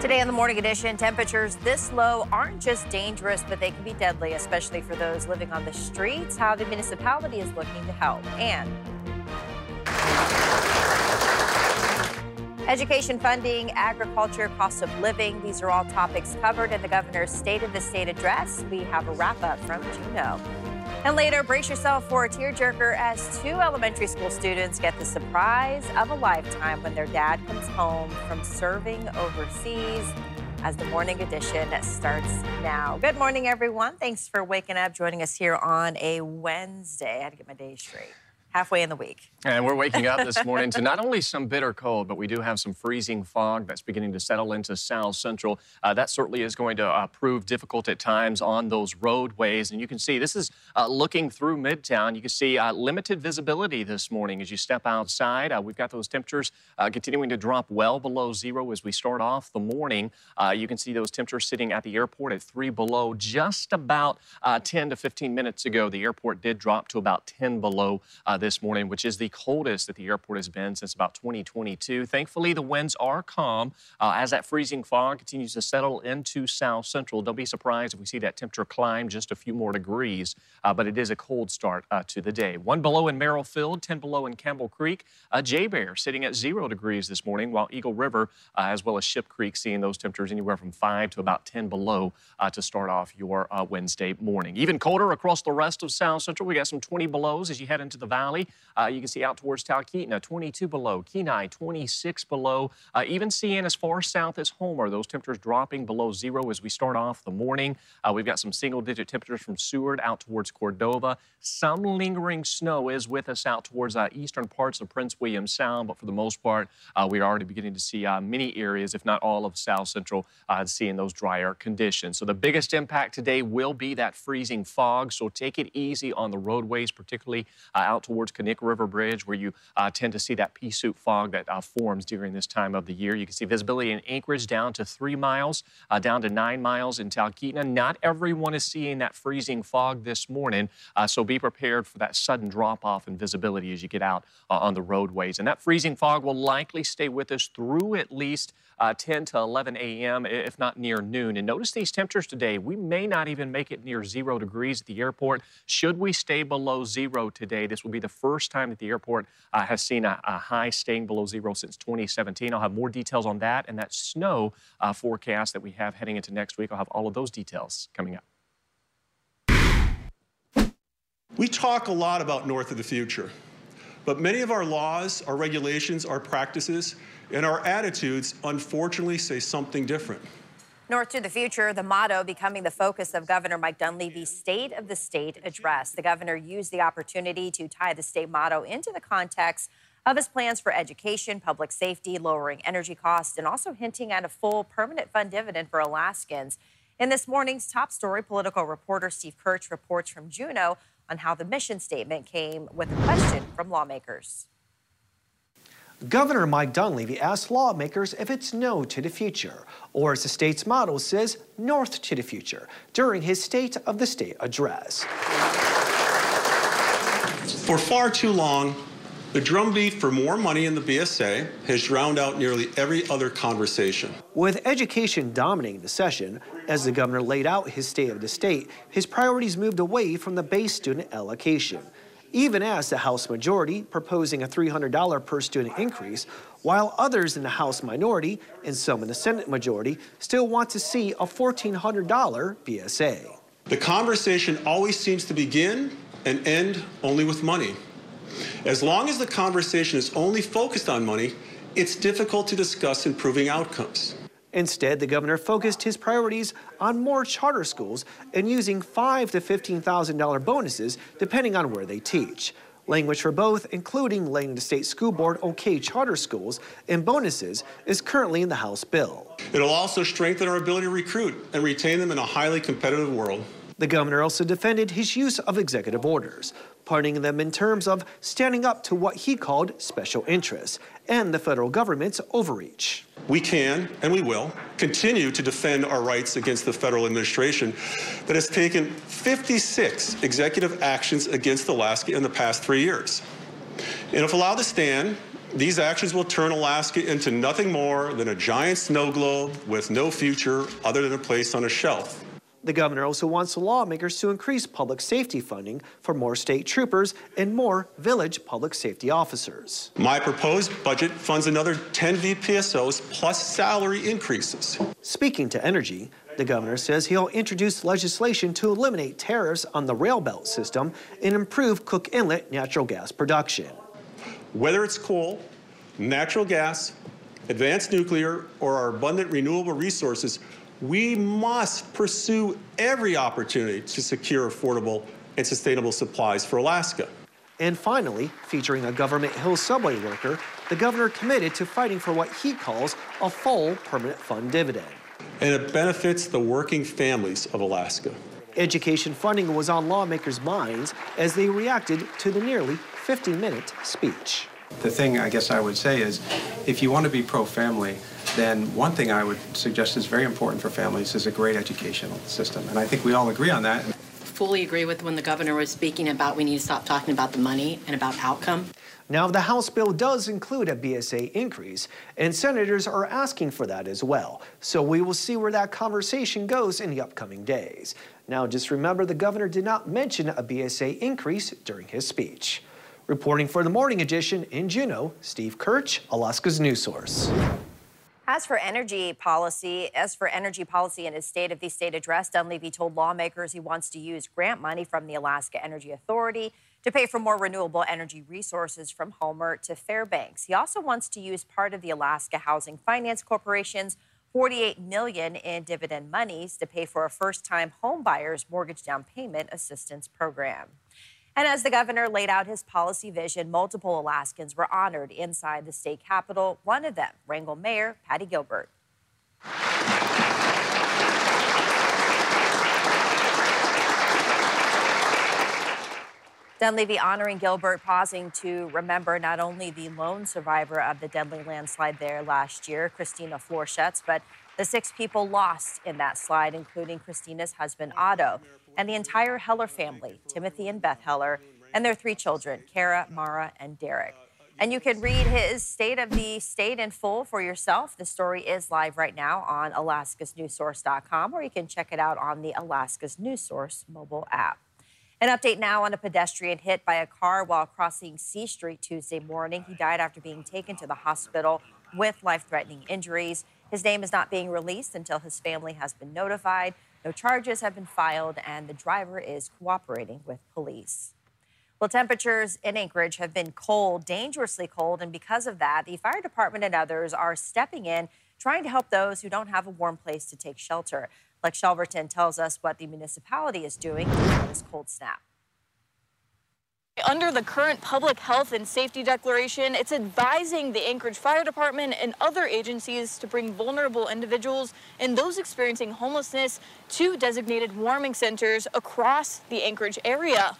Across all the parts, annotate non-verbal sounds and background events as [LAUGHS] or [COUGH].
Today on the morning edition, temperatures this low aren't just dangerous, but they can be deadly, especially for those living on the streets. How the municipality is looking to help. And Education funding, agriculture, cost of living, these are all topics covered in the governor's State of the State address. We have a wrap up from Juneau. And later, brace yourself for a tearjerker as two elementary school students get the surprise of a lifetime when their dad comes home from serving overseas. As the morning edition starts now. Good morning, everyone. Thanks for waking up, joining us here on a Wednesday. I had to get my day straight halfway in the week. And we're waking up this [LAUGHS] morning to not only some bitter cold, but we do have some freezing fog that's beginning to settle into South Central. Uh, that certainly is going to uh, prove difficult at times on those roadways. And you can see this is uh, looking through Midtown. You can see uh, limited visibility this morning as you step outside. Uh, we've got those temperatures uh, continuing to drop well below zero as we start off the morning. you can see those temperatures sitting at the airport at three below. Just about 10 to 15 minutes ago, the airport did drop to about 10 below this morning, which is the coldest that the airport has been since about 2022. Thankfully, the winds are calm uh, as that freezing fog continues to settle into south central. Don't be surprised if we see that temperature climb just a few more degrees, uh, but it is a cold start uh, to the day. One below in Merrill Field, 10 below in Campbell Creek. Uh, JBER sitting at zero degrees this morning, while Eagle River, as well as Ship Creek, seeing those temperatures anywhere from 5 to about 10 below to start off your Wednesday morning. Even colder across the rest of south central. We got some 20 belows as you head into the valley. Valley. Uh, you can see out towards Talkeetna, 22 below. Kenai, 26 below. Uh, even seeing as far south as Homer, those temperatures dropping below zero as we start off the morning. Uh, we've got some single-digit temperatures from Seward out towards Cordova. Some lingering snow is with us out towards uh, eastern parts of Prince William Sound, but for the most part, uh, we're already beginning to see uh, many areas, if not all of South Central, seeing those drier conditions. So the biggest impact today will be that freezing fog. So take it easy on the roadways, particularly out towards towards Knik River Bridge, where you uh, tend to see that pea soup fog that uh, forms during this time of the year. You can see visibility in Anchorage down to three miles, uh, down to nine miles in Talkeetna. Not everyone is seeing that freezing fog this morning, uh, so be prepared for that sudden drop off in visibility as you get out uh, on the roadways. And that freezing fog will likely stay with us through at least uh, 10 to 11 a.m., if not near noon. And notice these temperatures today. We may not even make it near zero degrees at the airport. Should we stay below zero today, this will be the first time that the airport uh, has seen a, a, high staying below zero since 2017. I'll have more details on that and that snow uh, forecast that we have heading into next week. I'll have all of those details coming up. We talk a lot about North of the future, but many of our laws, our regulations, our practices and our attitudes, unfortunately, say something different. North to the future, the motto becoming the focus of Governor Mike Dunleavy's State of the State address. The governor used the opportunity to tie the state motto into the context of his plans for education, public safety, lowering energy costs, and also hinting at a full permanent fund dividend for Alaskans. In this morning's top story, political reporter Steve Kirch reports from Juneau on how the mission statement came with a question from lawmakers. Governor Mike Dunleavy asked lawmakers if it's no to the future, or as the state's motto says, north to the future, during his State of the State address. For far too long, the drumbeat for more money in the BSA has drowned out nearly every other conversation. With education dominating the session, as the governor laid out his State of the State, his priorities moved away from the base student allocation even as the House majority proposing a $300 per student increase, while others in the House minority and some in the Senate majority still want to see a $1,400 BSA. The conversation always seems to begin and end only with money. As long as the conversation is only focused on money, it's difficult to discuss improving outcomes. Instead, the governor focused his priorities on more charter schools and using $5,000 to $15,000 bonuses depending on where they teach. Language for both, including letting the state school board okay charter schools and bonuses, is currently in the House bill. It'll also strengthen our ability to recruit and retain them in a highly competitive world. The governor also defended his use of executive orders, putting them in terms of standing up to what he called special interests and the federal government's overreach. We can, and we will, continue to defend our rights against the federal administration that has taken 56 executive actions against Alaska in the past three years. And if allowed to stand, these actions will turn Alaska into nothing more than a giant snow globe with no future other than a place on a shelf. The governor also wants lawmakers to increase public safety funding for more state troopers and more village public safety officers. My proposed budget funds another 10 VPSOs plus salary increases. Speaking to energy, the governor says he'll introduce legislation to eliminate tariffs on the Railbelt system and improve Cook Inlet natural gas production. Whether it's coal, natural gas, advanced nuclear, or our abundant renewable resources, we must pursue every opportunity to secure affordable and sustainable supplies for Alaska. And finally, featuring a Government Hill subway worker, the governor committed to fighting for what he calls a full permanent fund dividend. And it benefits the working families of Alaska. Education funding was on lawmakers' minds as they reacted to the nearly 50 minute speech. The thing I guess I would say is if you want to be pro family, then one thing I would suggest is very important for families is a great educational system. And I think we all agree on that. Fully agree with when the governor was speaking about we need to stop talking about the money and about outcome. Now, the House bill does include a BSA increase, and senators are asking for that as well. So we will see where that conversation goes in the upcoming days. Now, just remember the governor did not mention a BSA increase during his speech. Reporting for the morning edition in Juneau, Steve Kirch, Alaska's news source. As for energy policy, as for energy policy in his State of the State address, Dunleavy told lawmakers he wants to use grant money from the Alaska Energy Authority to pay for more renewable energy resources from Homer to Fairbanks. He also wants to use part of the Alaska Housing Finance Corporation's 48 million in dividend monies to pay for a first-time home buyer's mortgage down payment assistance program. And as the governor laid out his policy vision, multiple Alaskans were honored inside the state capitol. One of them, Wrangell Mayor Patty Gilbert. Dunleavy honoring Gilbert, pausing to remember not only the lone survivor of the deadly landslide there last year, Christina Florschutz, but the six people lost in that slide, including Christina's husband, Otto and the entire Heller family, Timothy and Beth Heller, and their three children, Kara, Mara, and Derek. And you can read his State of the State in full for yourself. The story is live right now on alaskasnewssource.com, or you can check it out on the Alaska's News Source mobile app. An update now on a pedestrian hit by a car while crossing C Street Tuesday morning. He died after being taken to the hospital with life threatening injuries. His name is not being released until his family has been notified. No charges have been filed, and the driver is cooperating with police. Well, temperatures in Anchorage have been cold, dangerously cold, and because of that, the fire department and others are stepping in, trying to help those who don't have a warm place to take shelter. Lex Yelverton tells us what the municipality is doing during this cold snap. Under the current public health and safety declaration, it's advising the Anchorage Fire Department and other agencies to bring vulnerable individuals and those experiencing homelessness to designated warming centers across the Anchorage area.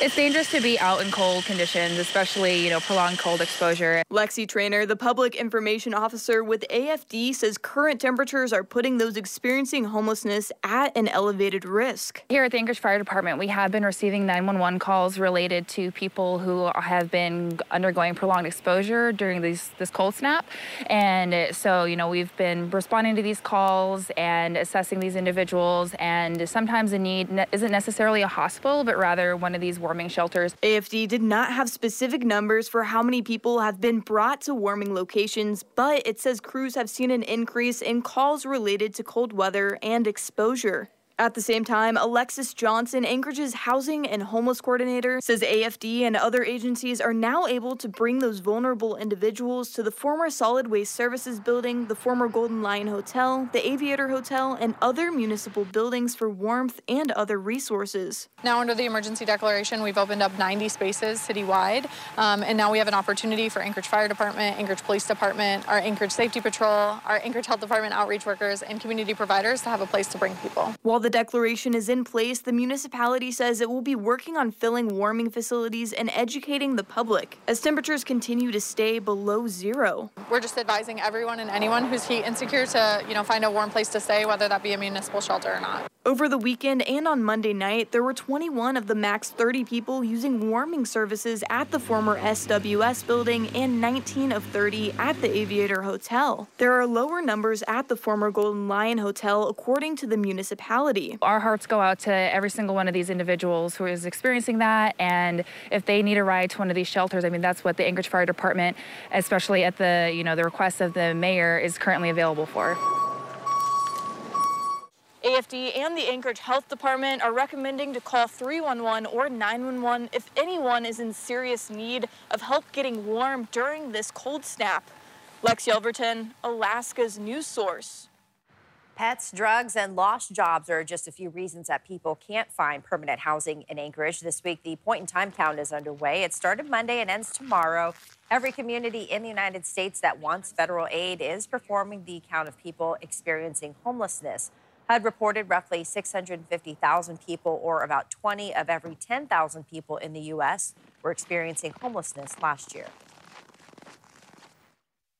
It's dangerous to be out in cold conditions, especially, you know, prolonged cold exposure. Lexi Trainer, the public information officer with AFD, says current temperatures are putting those experiencing homelessness at an elevated risk. Here at the Anchorage Fire Department, we have been receiving 911 calls related to people who have been undergoing prolonged exposure during these, this cold snap. And so, you know, we've been responding to these calls and assessing these individuals. And sometimes the need ne- isn't necessarily a hospital, but rather one of these warming shelters. AFD did not have specific numbers for how many people have been brought to warming locations, but it says crews have seen an increase in calls related to cold weather and exposure. At the same time, Alexis Johnson, Anchorage's housing and homeless coordinator, says AFD and other agencies are now able to bring those vulnerable individuals to the former Solid Waste Services building, the former Golden Lion Hotel, the Aviator Hotel, and other municipal buildings for warmth and other resources. Now, under the emergency declaration, we've opened up 90 spaces citywide, um, and now we have an opportunity for Anchorage Fire Department, Anchorage Police Department, our Anchorage Safety Patrol, our Anchorage Health Department outreach workers, and community providers to have a place to bring people. While the declaration is in place, the municipality says it will be working on filling warming facilities and educating the public as temperatures continue to stay below zero. We're just advising everyone and anyone who's heat insecure to, you know, find a warm place to stay, whether that be a municipal shelter or not. Over the weekend and on Monday night, there were 21 of the max 30 people using warming services at the former SWS building and 19 of 30 at the Aviator Hotel. There are lower numbers at the former Golden Lion Hotel, according to the municipality. Our hearts go out to every single one of these individuals who is experiencing that. And if they need a ride to one of these shelters, I mean, that's what the Anchorage Fire Department, especially at the, you know, the request of the mayor, is currently available for. AFD and the Anchorage Health Department are recommending to call 311 or 911 if anyone is in serious need of help getting warm during this cold snap. Lex Yelverton, Alaska's news source. Pets, drugs, and lost jobs are just a few reasons that people can't find permanent housing in Anchorage. This week, the point in time count is underway. It started Monday and ends tomorrow. Every community in the United States that wants federal aid is performing the count of people experiencing homelessness. HUD reported roughly 650,000 people, or about 20 of every 10,000 people in the U.S., were experiencing homelessness last year.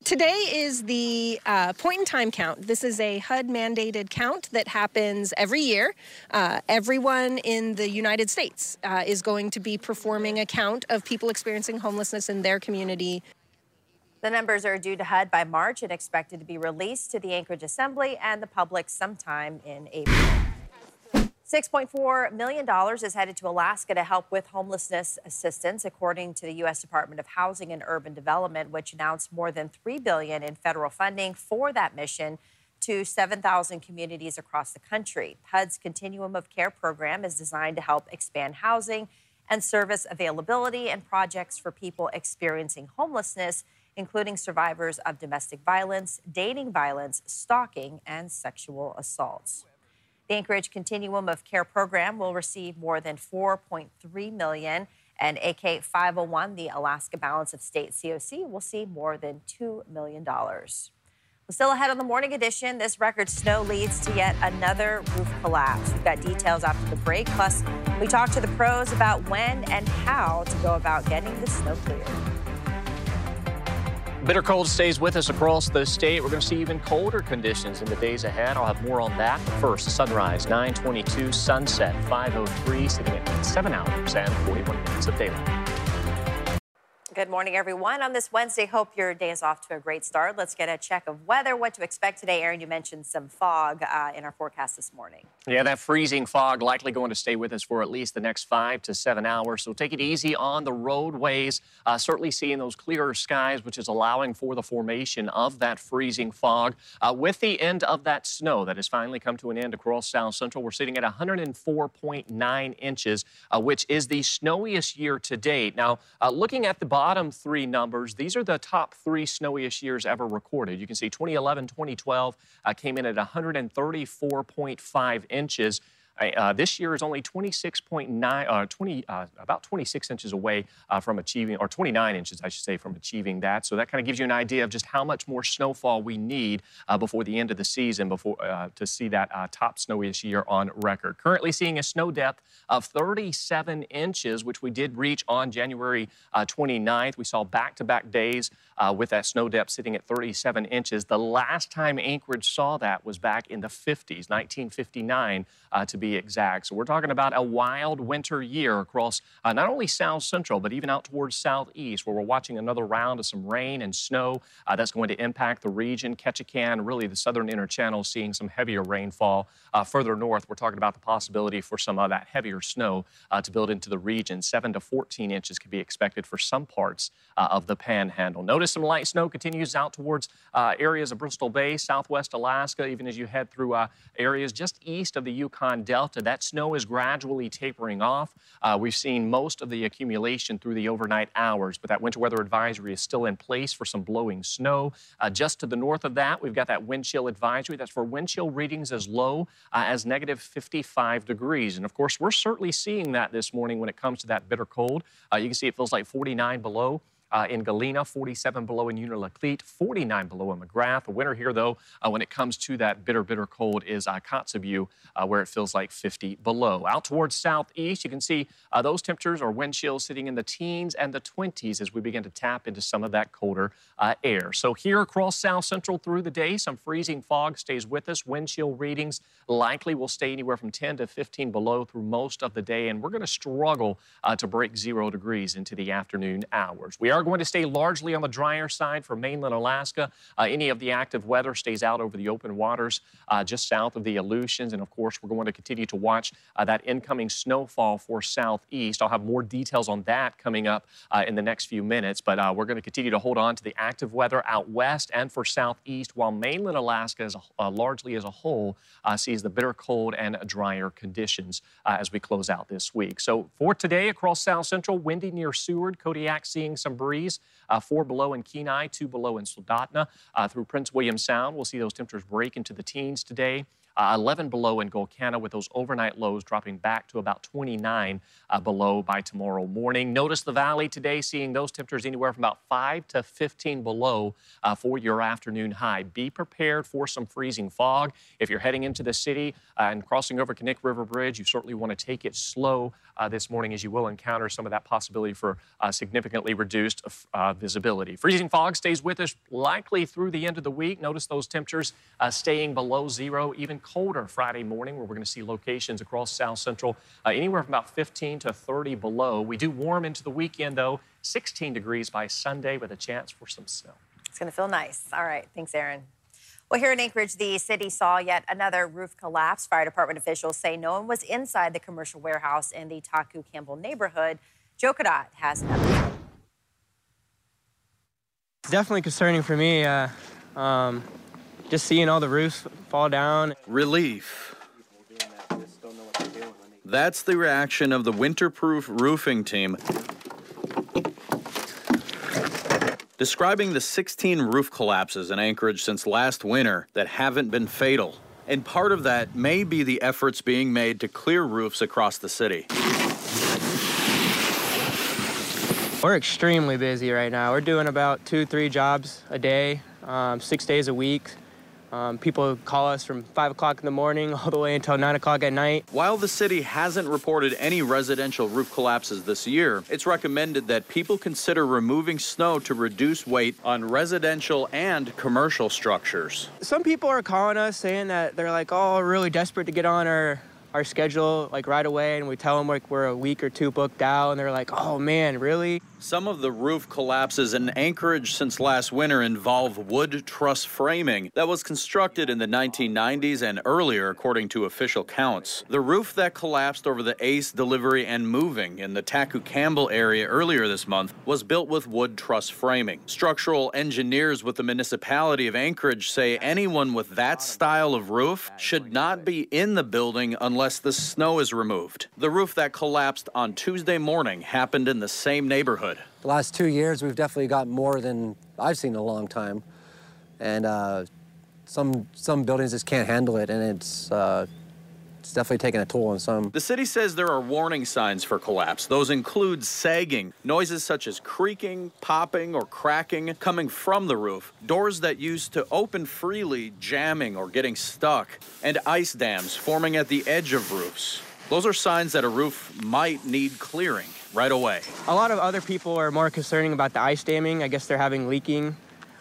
Today is the uh, point in time count. This is a HUD mandated count that happens every year. Uh, everyone in the United States uh, is going to be performing a count of people experiencing homelessness in their community the numbers are due to HUD by March and expected to be released to the Anchorage Assembly and the public sometime in April. $6.4 million is headed to Alaska to help with homelessness assistance, according to the U.S. Department of Housing and Urban Development, which announced more than 3 billion in federal funding for that mission to 7,000 communities across the country. HUD's Continuum of Care program is designed to help expand housing and service availability and projects for people experiencing homelessness including survivors of domestic violence, dating violence, stalking, and sexual assaults. The Anchorage Continuum of Care program will receive more than 4.3 million, and AK 501, the Alaska Balance of State COC, will see more than $2 million. still ahead on the morning edition, this record snow leads to yet another roof collapse. We've got details after the break. Plus, we talk to the pros about when and how to go about getting the snow cleared. Bitter cold stays with us across the state. We're going to see even colder conditions in the days ahead. I'll have more on that. First, sunrise 922, sunset 503, sitting at 7 hours and 41 minutes of daylight. Good morning, everyone. On this Wednesday, hope your day is off to a great start. Let's get a check of weather, what to expect today. Aaron, you mentioned some fog uh, in our forecast this morning. Yeah, that freezing fog likely going to stay with us for at least the next five to seven hours. So take it easy on the roadways. Uh, certainly seeing those clearer skies, which is allowing for the formation of that freezing fog. Uh, with the end of that snow that has finally come to an end across South Central, we're sitting at 104.9 inches, uh, which is the snowiest year to date. Now, uh, looking at the bottom, bottom three numbers, these are the top three snowiest years ever recorded. You can see 2011, 2012 uh, came in at 134.5 inches. Uh, this year is only 26.9, uh, 20, uh, about 26 inches away uh, from achieving, or 29 inches, I should say, from achieving that. So that kind of gives you an idea of just how much more snowfall we need uh, before the end of the season before uh, to see that top snowiest year on record. Currently seeing a snow depth of 37 inches, which we did reach on January 29th. We saw back-to-back days with that snow depth sitting at 37 inches. The last time Anchorage saw that was back in the 50s, 1959 to be exact. So we're talking about a wild winter year across uh, not only south central, but even out towards southeast, where we're watching another round of some rain and snow uh, that's going to impact the region. Ketchikan, really the southern inner channel, seeing some heavier rainfall. Uh, further north, we're talking about the possibility for some of that heavier snow uh, to build into the region. 7 to 14 inches could be expected for some parts uh, of the panhandle. Notice Some light snow continues out towards uh, areas of Bristol Bay, southwest Alaska, even as you head through uh, areas just east of the Yukon Delta. That snow is gradually tapering off. Uh, we've seen most of the accumulation through the overnight hours, but that winter weather advisory is still in place for some blowing snow. Uh, just to the north of that, we've got that wind chill advisory. That's for wind chill readings as low uh, as negative 55 degrees. And of course, we're certainly seeing that this morning when it comes to that bitter cold. Uh, you can see it feels like 49 below. Uh, in Galena, 47 below in Unalakleet, 49 below in McGrath. The winner here, though, uh, when it comes to that bitter, bitter cold, is uh, Kotzebue, uh, where it feels like 50 below. Out towards southeast, you can see uh, those temperatures or wind chills sitting in the teens and the 20s as we begin to tap into some of that colder uh, air. So here across south central through the day, some freezing fog stays with us. Wind chill readings likely will stay anywhere from 10 to 15 below through most of the day, and we're going to struggle to break zero degrees into the afternoon hours. We are are going to stay largely on the drier side for mainland Alaska. Uh, any of the active weather stays out over the open waters uh, just south of the Aleutians. And of course, we're going to continue to watch uh, that incoming snowfall for southeast. I'll have more details on that coming up uh, in the next few minutes. But uh, we're going to continue to hold on to the active weather out west and for southeast, while mainland Alaska as uh, largely as a whole sees the bitter cold and drier conditions as we close out this week. So for today across south central, windy near Seward, Kodiak seeing some breeze. Uh, four below in Kenai, two below in Soldotna. Uh, through Prince William Sound, we'll see those temperatures break into the teens today. Uh, 11 below in Gulkana with those overnight lows dropping back to about 29 uh, below by tomorrow morning. Notice the valley today seeing those temperatures anywhere from about 5 to 15 below uh, for your afternoon high. Be prepared for some freezing fog. If you're heading into the city uh, and crossing over Knik River Bridge, you certainly want to take it slow uh, this morning as you will encounter some of that possibility for uh, significantly reduced visibility. Freezing fog stays with us likely through the end of the week. Notice those temperatures staying below zero, even colder Friday morning, where we're going to see locations across South Central uh, anywhere from about 15 to 30 below. We do warm into the weekend, though, 16 degrees by Sunday with a chance for some snow. It's going to feel nice. All right. Thanks, Aaron. Well, here in Anchorage, the city saw yet another roof collapse. Fire department officials say no one was inside the commercial warehouse in the Taku Campbell neighborhood. Joe Cadotte has an update. Definitely concerning for me. Uh, um, just seeing all the roofs fall down. Relief. That's the reaction of the winterproof roofing team. Describing the 16 roof collapses in Anchorage since last winter that haven't been fatal. And part of that may be the efforts being made to clear roofs across the city. We're extremely busy right now. We're doing about two, three jobs a day, um, six days a week. Um, people call us from 5 o'clock in the morning all the way until 9 o'clock at night. While the city hasn't reported any residential roof collapses this year, it's recommended that people consider removing snow to reduce weight on residential and commercial structures. Some people are calling us saying that they're like, oh, really desperate to get on our our schedule like right away and we tell them like we're a week or two booked out and they're like oh man really some of the roof collapses in Anchorage since last winter involve wood truss framing that was constructed in the 1990s and earlier, according to official counts. The roof that collapsed over the Ace delivery and moving in the Taku Campbell area earlier this month was built with wood truss framing. Structural engineers with the municipality of Anchorage say anyone with that style of roof should not be in the building unless the snow is removed. The roof that collapsed on Tuesday morning happened in the same neighborhood the last two years, we've definitely got more than I've seen in a long time. And uh, some, some buildings just can't handle it, and it's, uh, it's definitely taking a toll on some. The city says there are warning signs for collapse. Those include sagging, noises such as creaking, popping, or cracking coming from the roof, doors that used to open freely jamming or getting stuck, and ice dams forming at the edge of roofs. Those are signs that a roof might need clearing right away. A lot of other people are more concerning about the ice damming. I guess they're having leaking.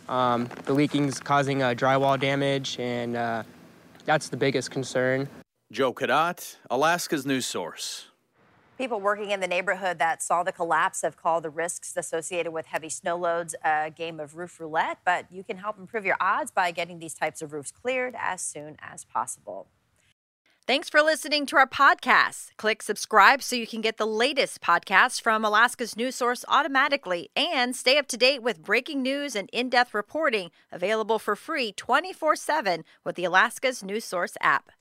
Um, the leaking's causing uh, drywall damage, and uh, that's the biggest concern. Joe Cadotte, Alaska's news source. People working in the neighborhood that saw the collapse have called the risks associated with heavy snow loads a game of roof roulette, but you can help improve your odds by getting these types of roofs cleared as soon as possible. Thanks for listening to our podcast. Click subscribe so you can get the latest podcasts from Alaska's News Source automatically and stay up to date with breaking news and in depth reporting available for free 24 7 with the Alaska's News Source app.